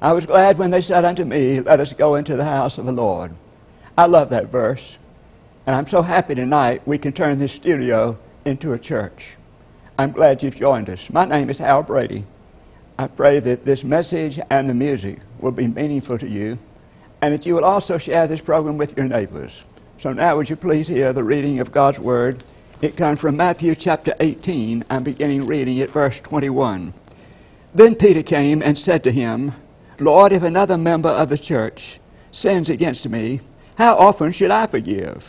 I was glad when they said unto me, Let us go into the house of the Lord. I love that verse. And I'm so happy tonight we can turn this studio into a church. I'm glad you've joined us. My name is Al Brady. I pray that this message and the music will be meaningful to you and that you will also share this program with your neighbors. So now would you please hear the reading of God's Word. It comes from Matthew chapter 18. I'm beginning reading at verse 21. Then Peter came and said to him, Lord, if another member of the church sins against me, how often should I forgive?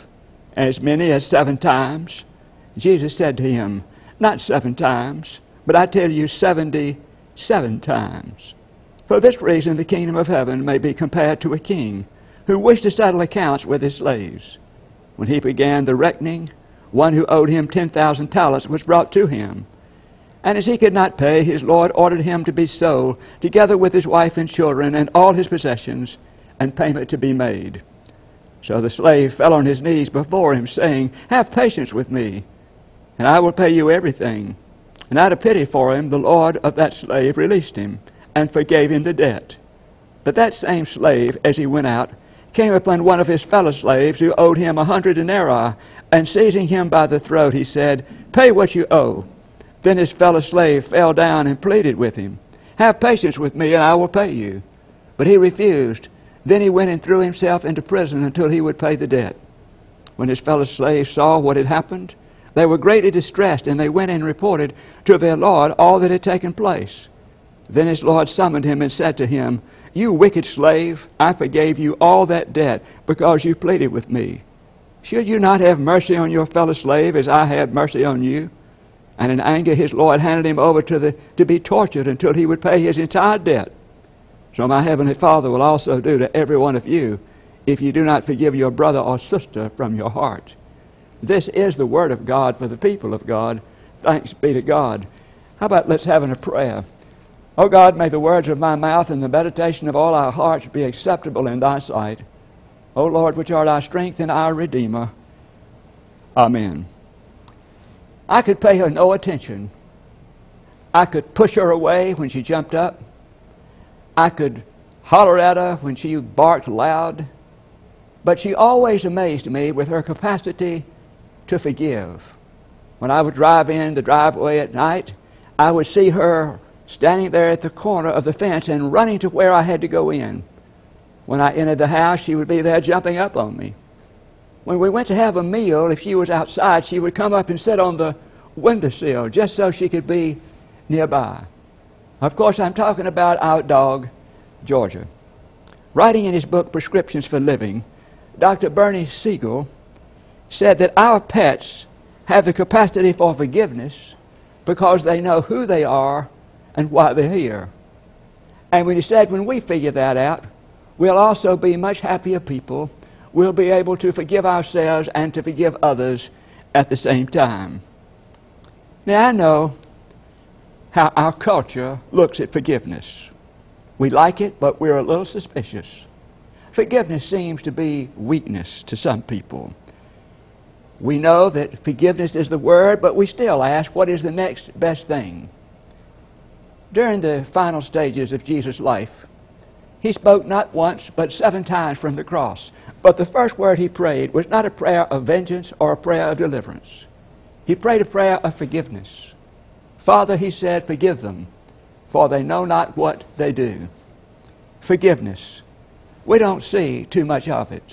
As many as seven times? Jesus said to him, Not seven times, but I tell you seventy-seven times. For this reason the kingdom of heaven may be compared to a king who wished to settle accounts with his slaves. When he began the reckoning, one who owed him ten thousand talents was brought to him. And as he could not pay, his Lord ordered him to be sold, together with his wife and children and all his possessions, and payment to be made. So the slave fell on his knees before him, saying, Have patience with me, and I will pay you everything. And out of pity for him, the Lord of that slave released him, and forgave him the debt. But that same slave, as he went out, came upon one of his fellow slaves who owed him a hundred denarii, and seizing him by the throat, he said, Pay what you owe. Then his fellow slave fell down and pleaded with him, Have patience with me, and I will pay you. But he refused. Then he went and threw himself into prison until he would pay the debt. When his fellow slaves saw what had happened, they were greatly distressed, and they went and reported to their Lord all that had taken place. Then his Lord summoned him and said to him, You wicked slave, I forgave you all that debt because you pleaded with me. Should you not have mercy on your fellow slave as I had mercy on you? And in anger his Lord handed him over to, the, to be tortured until he would pay his entire debt. So my heavenly Father will also do to every one of you if you do not forgive your brother or sister from your heart. This is the word of God for the people of God. Thanks be to God. How about let's have a prayer? O God, may the words of my mouth and the meditation of all our hearts be acceptable in thy sight. O Lord, which art our strength and our Redeemer. Amen. I could pay her no attention. I could push her away when she jumped up. I could holler at her when she barked loud. But she always amazed me with her capacity to forgive. When I would drive in the driveway at night, I would see her standing there at the corner of the fence and running to where I had to go in. When I entered the house, she would be there jumping up on me. When we went to have a meal, if she was outside, she would come up and sit on the windowsill just so she could be nearby. Of course, I'm talking about our dog, Georgia. Writing in his book, Prescriptions for Living, Dr. Bernie Siegel said that our pets have the capacity for forgiveness because they know who they are and why they're here. And when he said, when we figure that out, we'll also be much happier people we'll be able to forgive ourselves and to forgive others at the same time. Now, I know how our culture looks at forgiveness. We like it, but we're a little suspicious. Forgiveness seems to be weakness to some people. We know that forgiveness is the word, but we still ask, what is the next best thing? During the final stages of Jesus' life, he spoke not once, but seven times from the cross. But the first word he prayed was not a prayer of vengeance or a prayer of deliverance. He prayed a prayer of forgiveness. Father, he said, forgive them, for they know not what they do. Forgiveness. We don't see too much of it.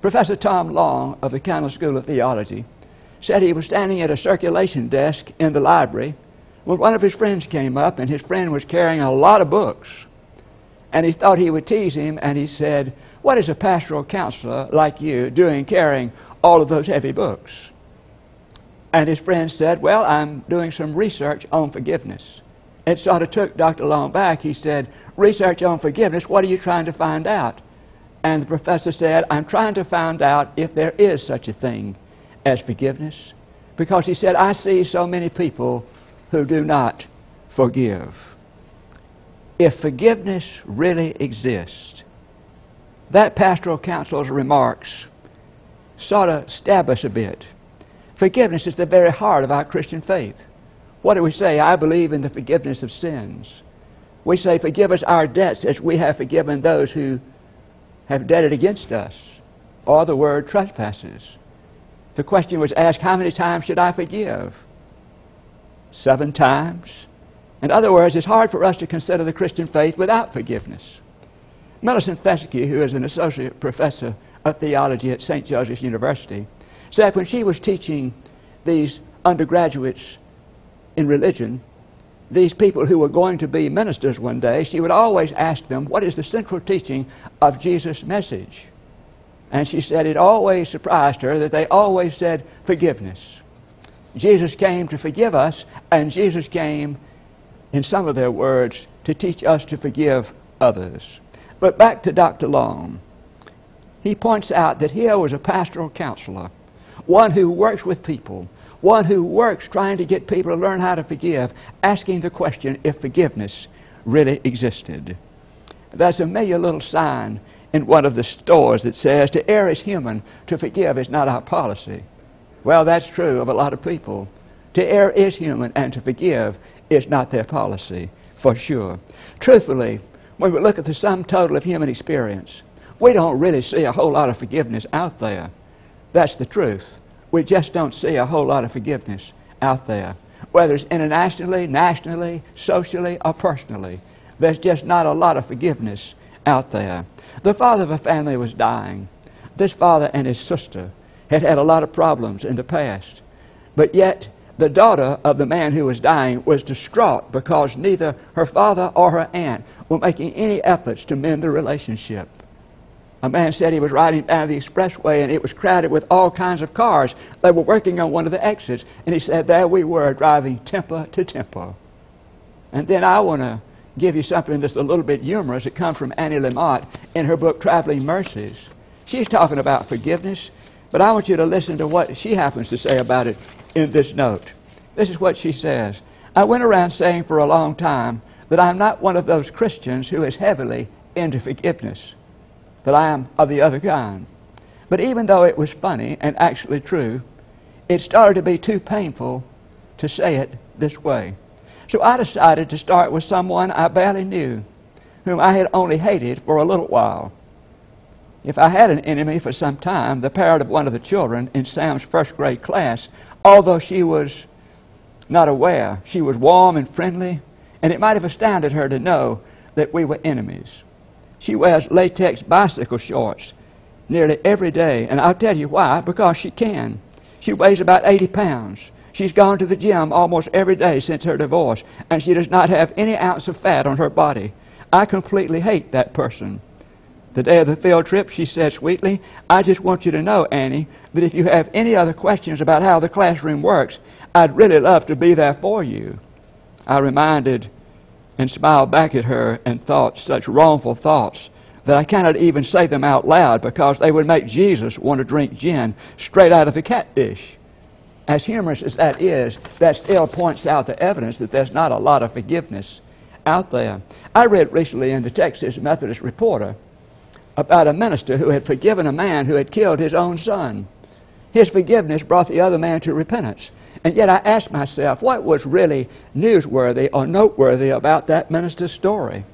Professor Tom Long of the Campbell School of Theology said he was standing at a circulation desk in the library when one of his friends came up, and his friend was carrying a lot of books. And he thought he would tease him, and he said, What is a pastoral counselor like you doing carrying all of those heavy books? And his friend said, Well, I'm doing some research on forgiveness. It sort of took Dr. Long back. He said, Research on forgiveness, what are you trying to find out? And the professor said, I'm trying to find out if there is such a thing as forgiveness. Because he said, I see so many people who do not forgive if forgiveness really exists, that pastoral counselor's remarks sort of stab us a bit. Forgiveness is the very heart of our Christian faith. What do we say? I believe in the forgiveness of sins. We say, Forgive us our debts as we have forgiven those who have debted against us, or the word trespasses. The question was asked, How many times should I forgive? Seven times? In other words, it's hard for us to consider the Christian faith without forgiveness. Millicent Feske, who is an associate professor of theology at St. Joseph's University, said when she was teaching these undergraduates in religion, these people who were going to be ministers one day, she would always ask them, What is the central teaching of Jesus' message? And she said it always surprised her that they always said forgiveness. Jesus came to forgive us, and Jesus came in some of their words, to teach us to forgive others. But back to Dr. Long. He points out that here was a pastoral counselor one who works with people, one who works trying to get people to learn how to forgive, asking the question if forgiveness really existed. There's a familiar little sign in one of the stores that says, To err is human, to forgive is not our policy. Well, that's true of a lot of people. To err is human, and to forgive is not their policy, for sure. Truthfully, when we look at the sum total of human experience, we don't really see a whole lot of forgiveness out there. That's the truth. We just don't see a whole lot of forgiveness out there. Whether it's internationally, nationally, socially, or personally, there's just not a lot of forgiveness out there. The father of a family was dying. This father and his sister had had a lot of problems in the past. But yet, the daughter of the man who was dying was distraught because neither her father or her aunt were making any efforts to mend the relationship. A man said he was riding down the expressway and it was crowded with all kinds of cars. They were working on one of the exits. And he said, There we were driving temper to temper. And then I want to give you something that's a little bit humorous. It comes from Annie Lamott in her book Traveling Mercies. She's talking about forgiveness, but I want you to listen to what she happens to say about it in this note. This is what she says. I went around saying for a long time that I'm not one of those Christians who is heavily into forgiveness that I am of the other kind. But even though it was funny and actually true, it started to be too painful to say it this way. So I decided to start with someone I barely knew, whom I had only hated for a little while. If I had an enemy for some time, the parent of one of the children in Sam's first grade class, although she was not aware, she was warm and friendly, and it might have astounded her to know that we were enemies. She wears latex bicycle shorts nearly every day, and I'll tell you why, because she can. She weighs about 80 pounds. She's gone to the gym almost every day since her divorce, and she does not have any ounce of fat on her body. I completely hate that person. The day of the field trip, she said sweetly, I just want you to know, Annie, that if you have any other questions about how the classroom works, I'd really love to be there for you. I reminded and smiled back at her and thought such wrongful thoughts that I cannot even say them out loud because they would make Jesus want to drink gin straight out of the cat dish. As humorous as that is, that still points out the evidence that there's not a lot of forgiveness out there. I read recently in the Texas Methodist Reporter about a minister who had forgiven a man who had killed his own son. His forgiveness brought the other man to repentance. And yet I asked myself, what was really newsworthy or noteworthy about that minister's story?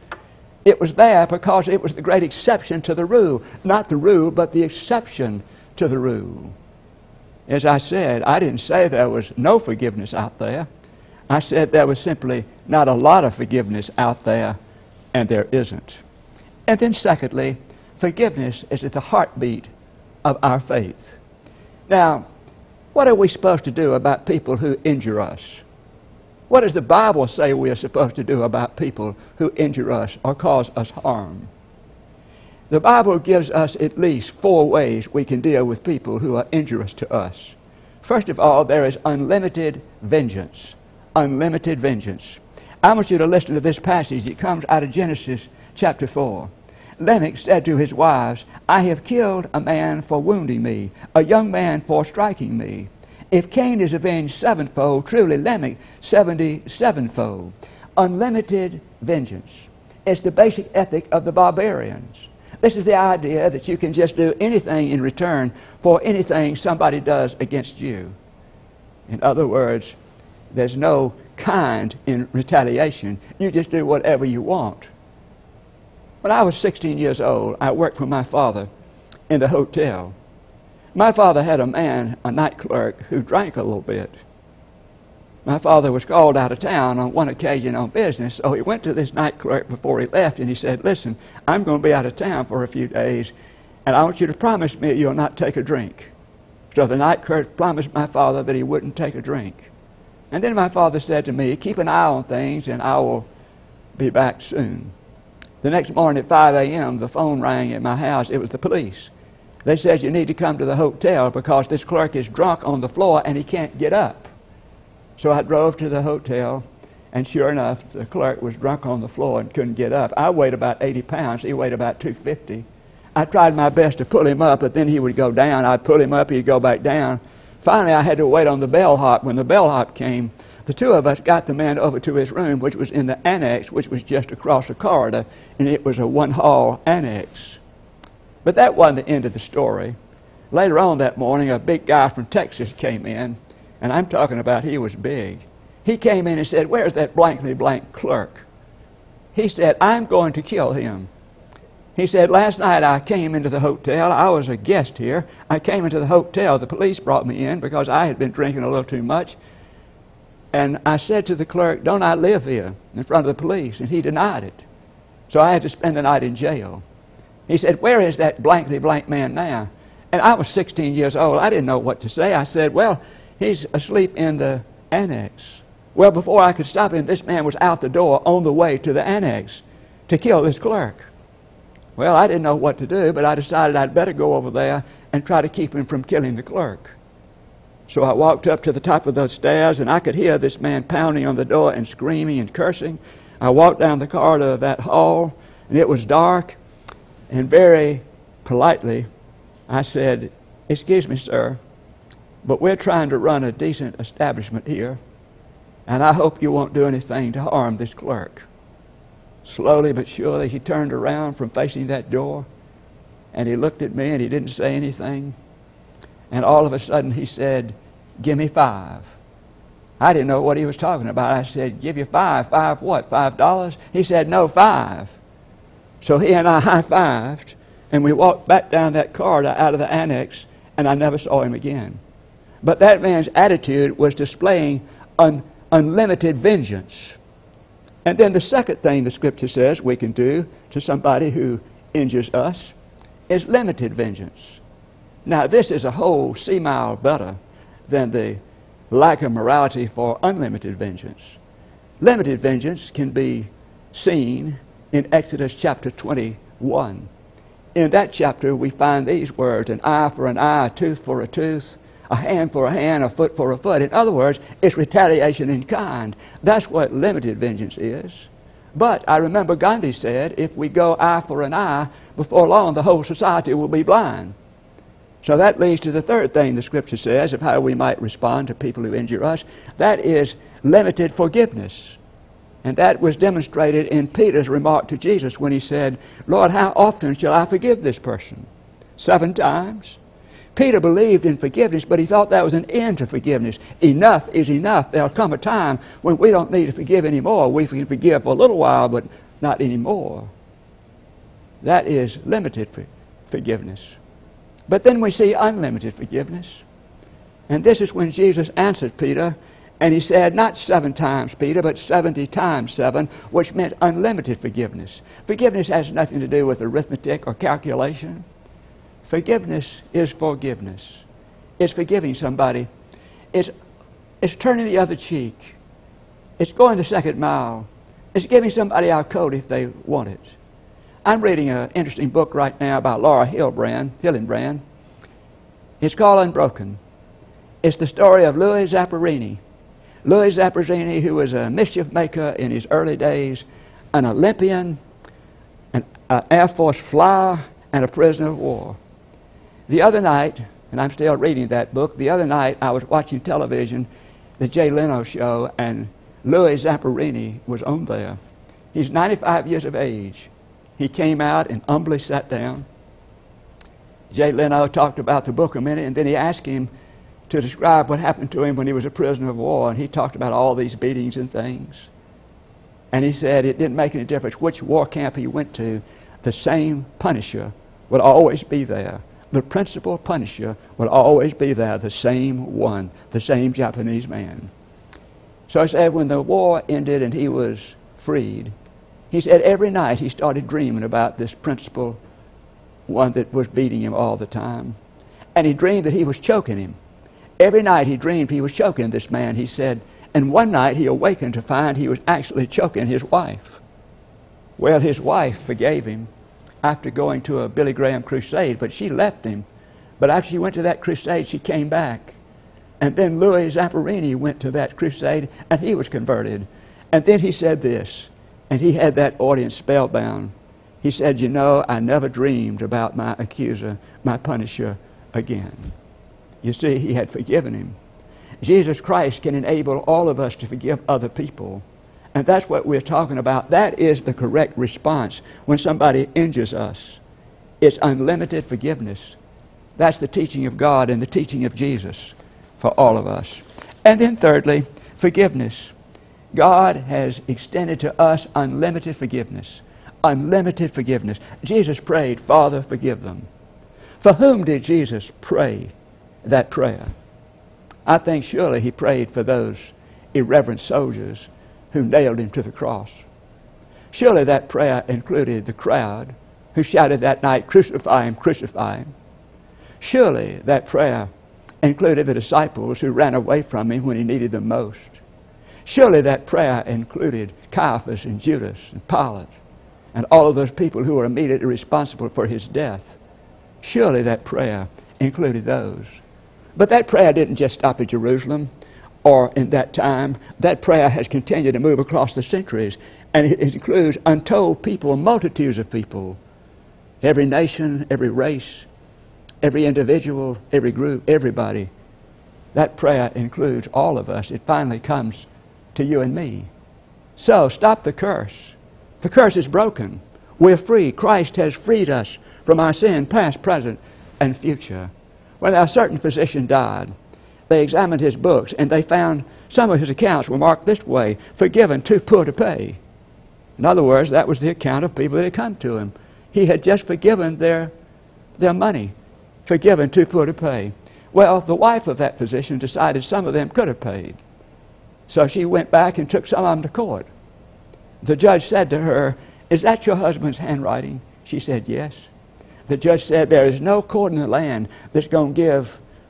It was there because it was the great exception to the rule. Not the rule, but the exception to the rule. As I said, I didn't say there was no forgiveness out there. I said there was simply not a lot of forgiveness out there, and there isn't. And then, secondly, forgiveness is at the heartbeat of our faith. Now, what are we supposed to do about people who injure us? What does the Bible say we are supposed to do about people who injure us or cause us harm? The Bible gives us at least four ways we can deal with people who are injurious to us. First of all, there is unlimited vengeance. Unlimited vengeance. I want you to listen to this passage. It comes out of Genesis chapter 4. Lamech said to his wives, I have killed a man for wounding me, a young man for striking me. If Cain is avenged sevenfold, truly Lamech seventy sevenfold. Unlimited vengeance. It's the basic ethic of the barbarians. This is the idea that you can just do anything in return for anything somebody does against you. In other words, there's no kind in retaliation. You just do whatever you want. When I was 16 years old, I worked for my father in the hotel. My father had a man, a night clerk, who drank a little bit. My father was called out of town on one occasion on business, so he went to this night clerk before he left and he said, Listen, I'm going to be out of town for a few days, and I want you to promise me you'll not take a drink. So the night clerk promised my father that he wouldn't take a drink. And then my father said to me, Keep an eye on things, and I will be back soon. The next morning at 5 a.m., the phone rang at my house. It was the police. They said, You need to come to the hotel because this clerk is drunk on the floor and he can't get up. So I drove to the hotel, and sure enough, the clerk was drunk on the floor and couldn't get up. I weighed about 80 pounds. He weighed about 250. I tried my best to pull him up, but then he would go down. I'd pull him up, he'd go back down. finally, I had to wait on the bellhop. When the bellhop came, the two of us got the man over to his room, which was in the annex, which was just across the corridor, and it was a one hall annex. But that wasn't the end of the story. Later on that morning, a big guy from Texas came in, and I'm talking about he was big. He came in and said, Where's that blankly blank clerk? He said, I'm going to kill him. He said, Last night I came into the hotel. I was a guest here. I came into the hotel. The police brought me in because I had been drinking a little too much. And I said to the clerk, Don't I live here in front of the police? And he denied it. So I had to spend the night in jail. He said, Where is that blankly blank man now? And I was 16 years old. I didn't know what to say. I said, Well, he's asleep in the annex. Well, before I could stop him, this man was out the door on the way to the annex to kill this clerk. Well, I didn't know what to do, but I decided I'd better go over there and try to keep him from killing the clerk. So I walked up to the top of those stairs, and I could hear this man pounding on the door and screaming and cursing. I walked down the corridor of that hall, and it was dark, and very politely I said, Excuse me, sir, but we're trying to run a decent establishment here, and I hope you won't do anything to harm this clerk. Slowly but surely, he turned around from facing that door, and he looked at me, and he didn't say anything. And all of a sudden, he said, Give me five. I didn't know what he was talking about. I said, Give you five. Five what? Five dollars? He said, No, five. So he and I high fived, and we walked back down that corridor out of the annex, and I never saw him again. But that man's attitude was displaying un- unlimited vengeance. And then the second thing the Scripture says we can do to somebody who injures us is limited vengeance. Now, this is a whole sea mile better than the lack of morality for unlimited vengeance. Limited vengeance can be seen in Exodus chapter 21. In that chapter, we find these words an eye for an eye, a tooth for a tooth, a hand for a hand, a foot for a foot. In other words, it's retaliation in kind. That's what limited vengeance is. But I remember Gandhi said, if we go eye for an eye, before long the whole society will be blind. So that leads to the third thing the Scripture says of how we might respond to people who injure us. That is limited forgiveness. And that was demonstrated in Peter's remark to Jesus when he said, Lord, how often shall I forgive this person? Seven times? Peter believed in forgiveness, but he thought that was an end to forgiveness. Enough is enough. There'll come a time when we don't need to forgive anymore. We can forgive for a little while, but not anymore. That is limited forgiveness. But then we see unlimited forgiveness. And this is when Jesus answered Peter, and he said, Not seven times, Peter, but 70 times seven, which meant unlimited forgiveness. Forgiveness has nothing to do with arithmetic or calculation. Forgiveness is forgiveness. It's forgiving somebody. It's, it's turning the other cheek. It's going the second mile. It's giving somebody our coat if they want it. I'm reading an interesting book right now by Laura Hillenbrand. Hillenbrand. It's called Unbroken. It's the story of Louis Zamperini. Louis Zamperini, who was a mischief maker in his early days, an Olympian, an uh, Air Force flyer, and a prisoner of war. The other night, and I'm still reading that book, the other night I was watching television, the Jay Leno show, and Louis Zamperini was on there. He's 95 years of age. He came out and humbly sat down. Jay Leno talked about the book a minute, and then he asked him to describe what happened to him when he was a prisoner of war, and he talked about all these beatings and things. And he said it didn't make any difference which war camp he went to, the same punisher would always be there the principal punisher would always be there, the same one, the same Japanese man. So I said, when the war ended and he was freed, he said every night he started dreaming about this principal one that was beating him all the time. And he dreamed that he was choking him. Every night he dreamed he was choking this man, he said. And one night he awakened to find he was actually choking his wife. Well, his wife forgave him after going to a Billy Graham crusade, but she left him. But after she went to that crusade, she came back. And then Louis Zamperini went to that crusade, and he was converted. And then he said this, and he had that audience spellbound. He said, You know, I never dreamed about my accuser, my punisher, again. You see, he had forgiven him. Jesus Christ can enable all of us to forgive other people. And that's what we're talking about. That is the correct response when somebody injures us. It's unlimited forgiveness. That's the teaching of God and the teaching of Jesus for all of us. And then, thirdly, forgiveness. God has extended to us unlimited forgiveness. Unlimited forgiveness. Jesus prayed, Father, forgive them. For whom did Jesus pray that prayer? I think surely he prayed for those irreverent soldiers who nailed him to the cross. Surely that prayer included the crowd who shouted that night, Crucify him, crucify him. Surely that prayer included the disciples who ran away from him when he needed them most. Surely that prayer included Caiaphas and Judas and Pilate and all of those people who were immediately responsible for his death. Surely that prayer included those. But that prayer didn't just stop at Jerusalem or in that time. That prayer has continued to move across the centuries, and it includes untold people, multitudes of people, every nation, every race, every individual, every group, everybody. That prayer includes all of us. It finally comes to you and me. So stop the curse. The curse is broken. We're free. Christ has freed us from our sin, past, present, and future. When a certain physician died, they examined his books and they found some of his accounts were marked this way forgiven, too poor to pay. In other words, that was the account of people that had come to him. He had just forgiven their, their money, forgiven, too poor to pay. Well, the wife of that physician decided some of them could have paid. So she went back and took some of them to court. The judge said to her, Is that your husband's handwriting? She said, Yes. The judge said, There is no court in the land that's going to give,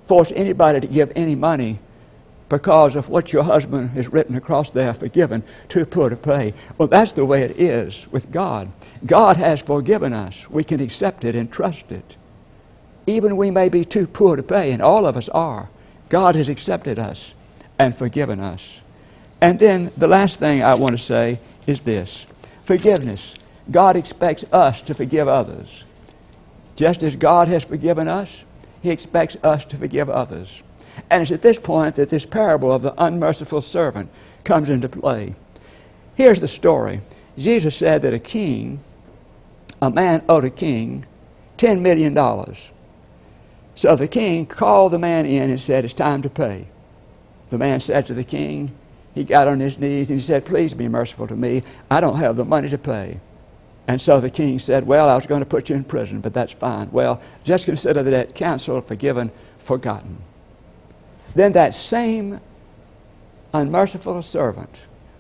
force anybody to give any money because of what your husband has written across there, forgiven, too poor to pay. Well, that's the way it is with God. God has forgiven us. We can accept it and trust it. Even we may be too poor to pay, and all of us are. God has accepted us and forgiven us. And then the last thing I want to say is this forgiveness. God expects us to forgive others. Just as God has forgiven us, He expects us to forgive others. And it's at this point that this parable of the unmerciful servant comes into play. Here's the story Jesus said that a king, a man owed a king $10 million. So the king called the man in and said, It's time to pay. The man said to the king, he got on his knees and he said, Please be merciful to me. I don't have the money to pay. And so the king said, Well, I was going to put you in prison, but that's fine. Well, just consider debt canceled, forgiven, forgotten. Then that same unmerciful servant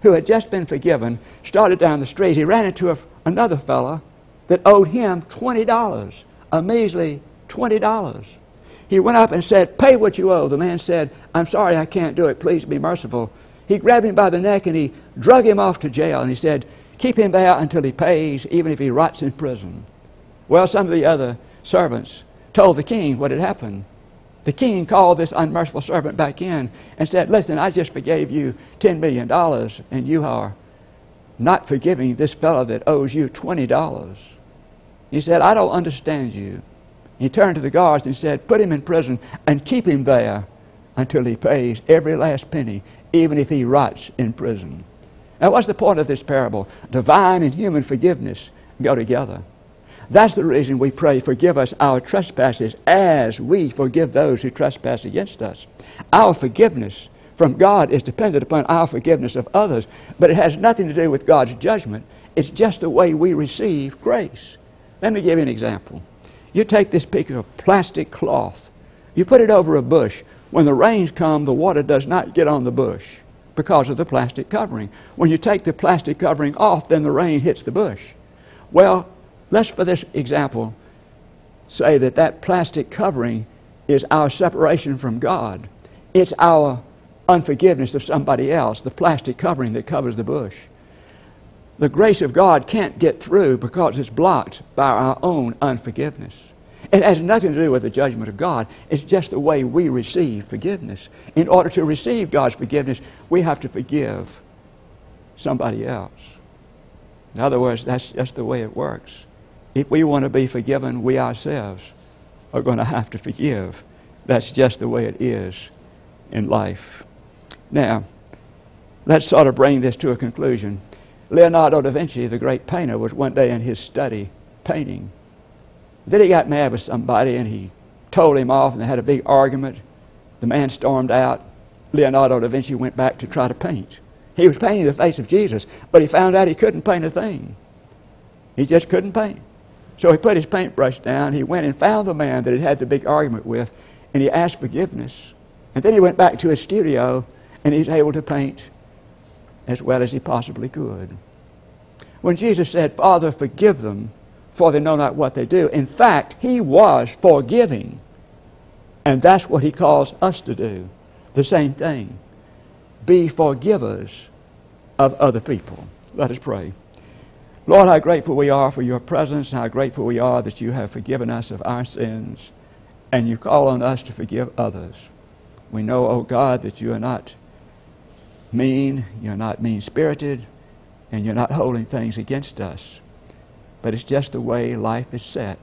who had just been forgiven started down the street. He ran into a, another fellow that owed him $20, a measly $20. He went up and said, Pay what you owe. The man said, I'm sorry, I can't do it. Please be merciful. He grabbed him by the neck and he drug him off to jail. And he said, Keep him there until he pays, even if he rots in prison. Well, some of the other servants told the king what had happened. The king called this unmerciful servant back in and said, Listen, I just forgave you $10 million, and you are not forgiving this fellow that owes you $20. He said, I don't understand you. He turned to the guards and said, Put him in prison and keep him there until he pays every last penny, even if he rots in prison. Now, what's the point of this parable? Divine and human forgiveness go together. That's the reason we pray, forgive us our trespasses as we forgive those who trespass against us. Our forgiveness from God is dependent upon our forgiveness of others, but it has nothing to do with God's judgment. It's just the way we receive grace. Let me give you an example. You take this piece of plastic cloth, you put it over a bush. When the rains come, the water does not get on the bush because of the plastic covering. When you take the plastic covering off, then the rain hits the bush. Well, let's, for this example, say that that plastic covering is our separation from God. It's our unforgiveness of somebody else, the plastic covering that covers the bush. The grace of God can't get through because it's blocked by our own unforgiveness. It has nothing to do with the judgment of God. It's just the way we receive forgiveness. In order to receive God's forgiveness, we have to forgive somebody else. In other words, that's just the way it works. If we want to be forgiven, we ourselves are going to have to forgive That's just the way it is in life. Now, let's sort of bring this to a conclusion. Leonardo da Vinci, the great painter, was one day in his study painting. Then he got mad with somebody and he told him off and they had a big argument. The man stormed out. Leonardo da Vinci went back to try to paint. He was painting the face of Jesus, but he found out he couldn't paint a thing. He just couldn't paint. So he put his paintbrush down. He went and found the man that he had the big argument with, and he asked forgiveness. And then he went back to his studio, and he's able to paint as well as he possibly could. When Jesus said, Father, forgive them, for they know not what they do, in fact, he was forgiving. And that's what he calls us to do. The same thing. Be forgivers of other people. Let us pray. Lord, how grateful we are for your presence, and how grateful we are that you have forgiven us of our sins, and you call on us to forgive others. We know, O oh God, that you are not mean, you're not mean spirited, and you're not holding things against us. But it's just the way life is set.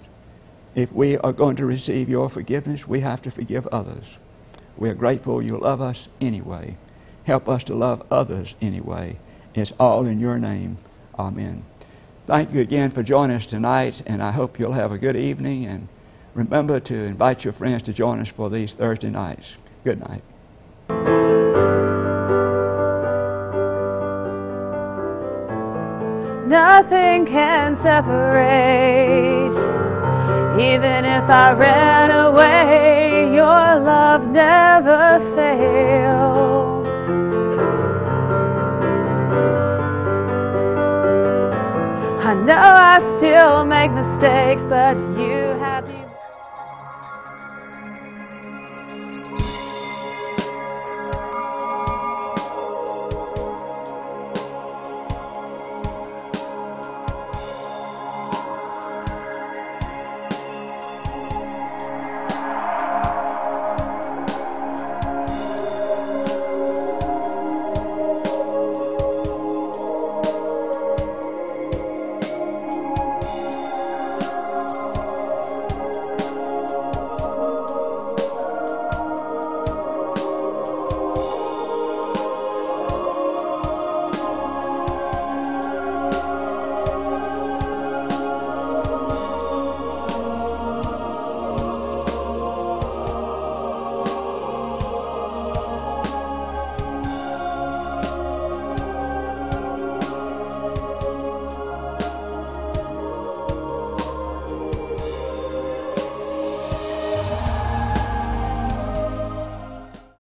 If we are going to receive your forgiveness, we have to forgive others. We are grateful you love us anyway. Help us to love others anyway. It's all in your name. Amen. Thank you again for joining us tonight, and I hope you'll have a good evening. And remember to invite your friends to join us for these Thursday nights. Good night. Nothing can separate. Even if I ran away, your love never fails. I know I still make mistakes, but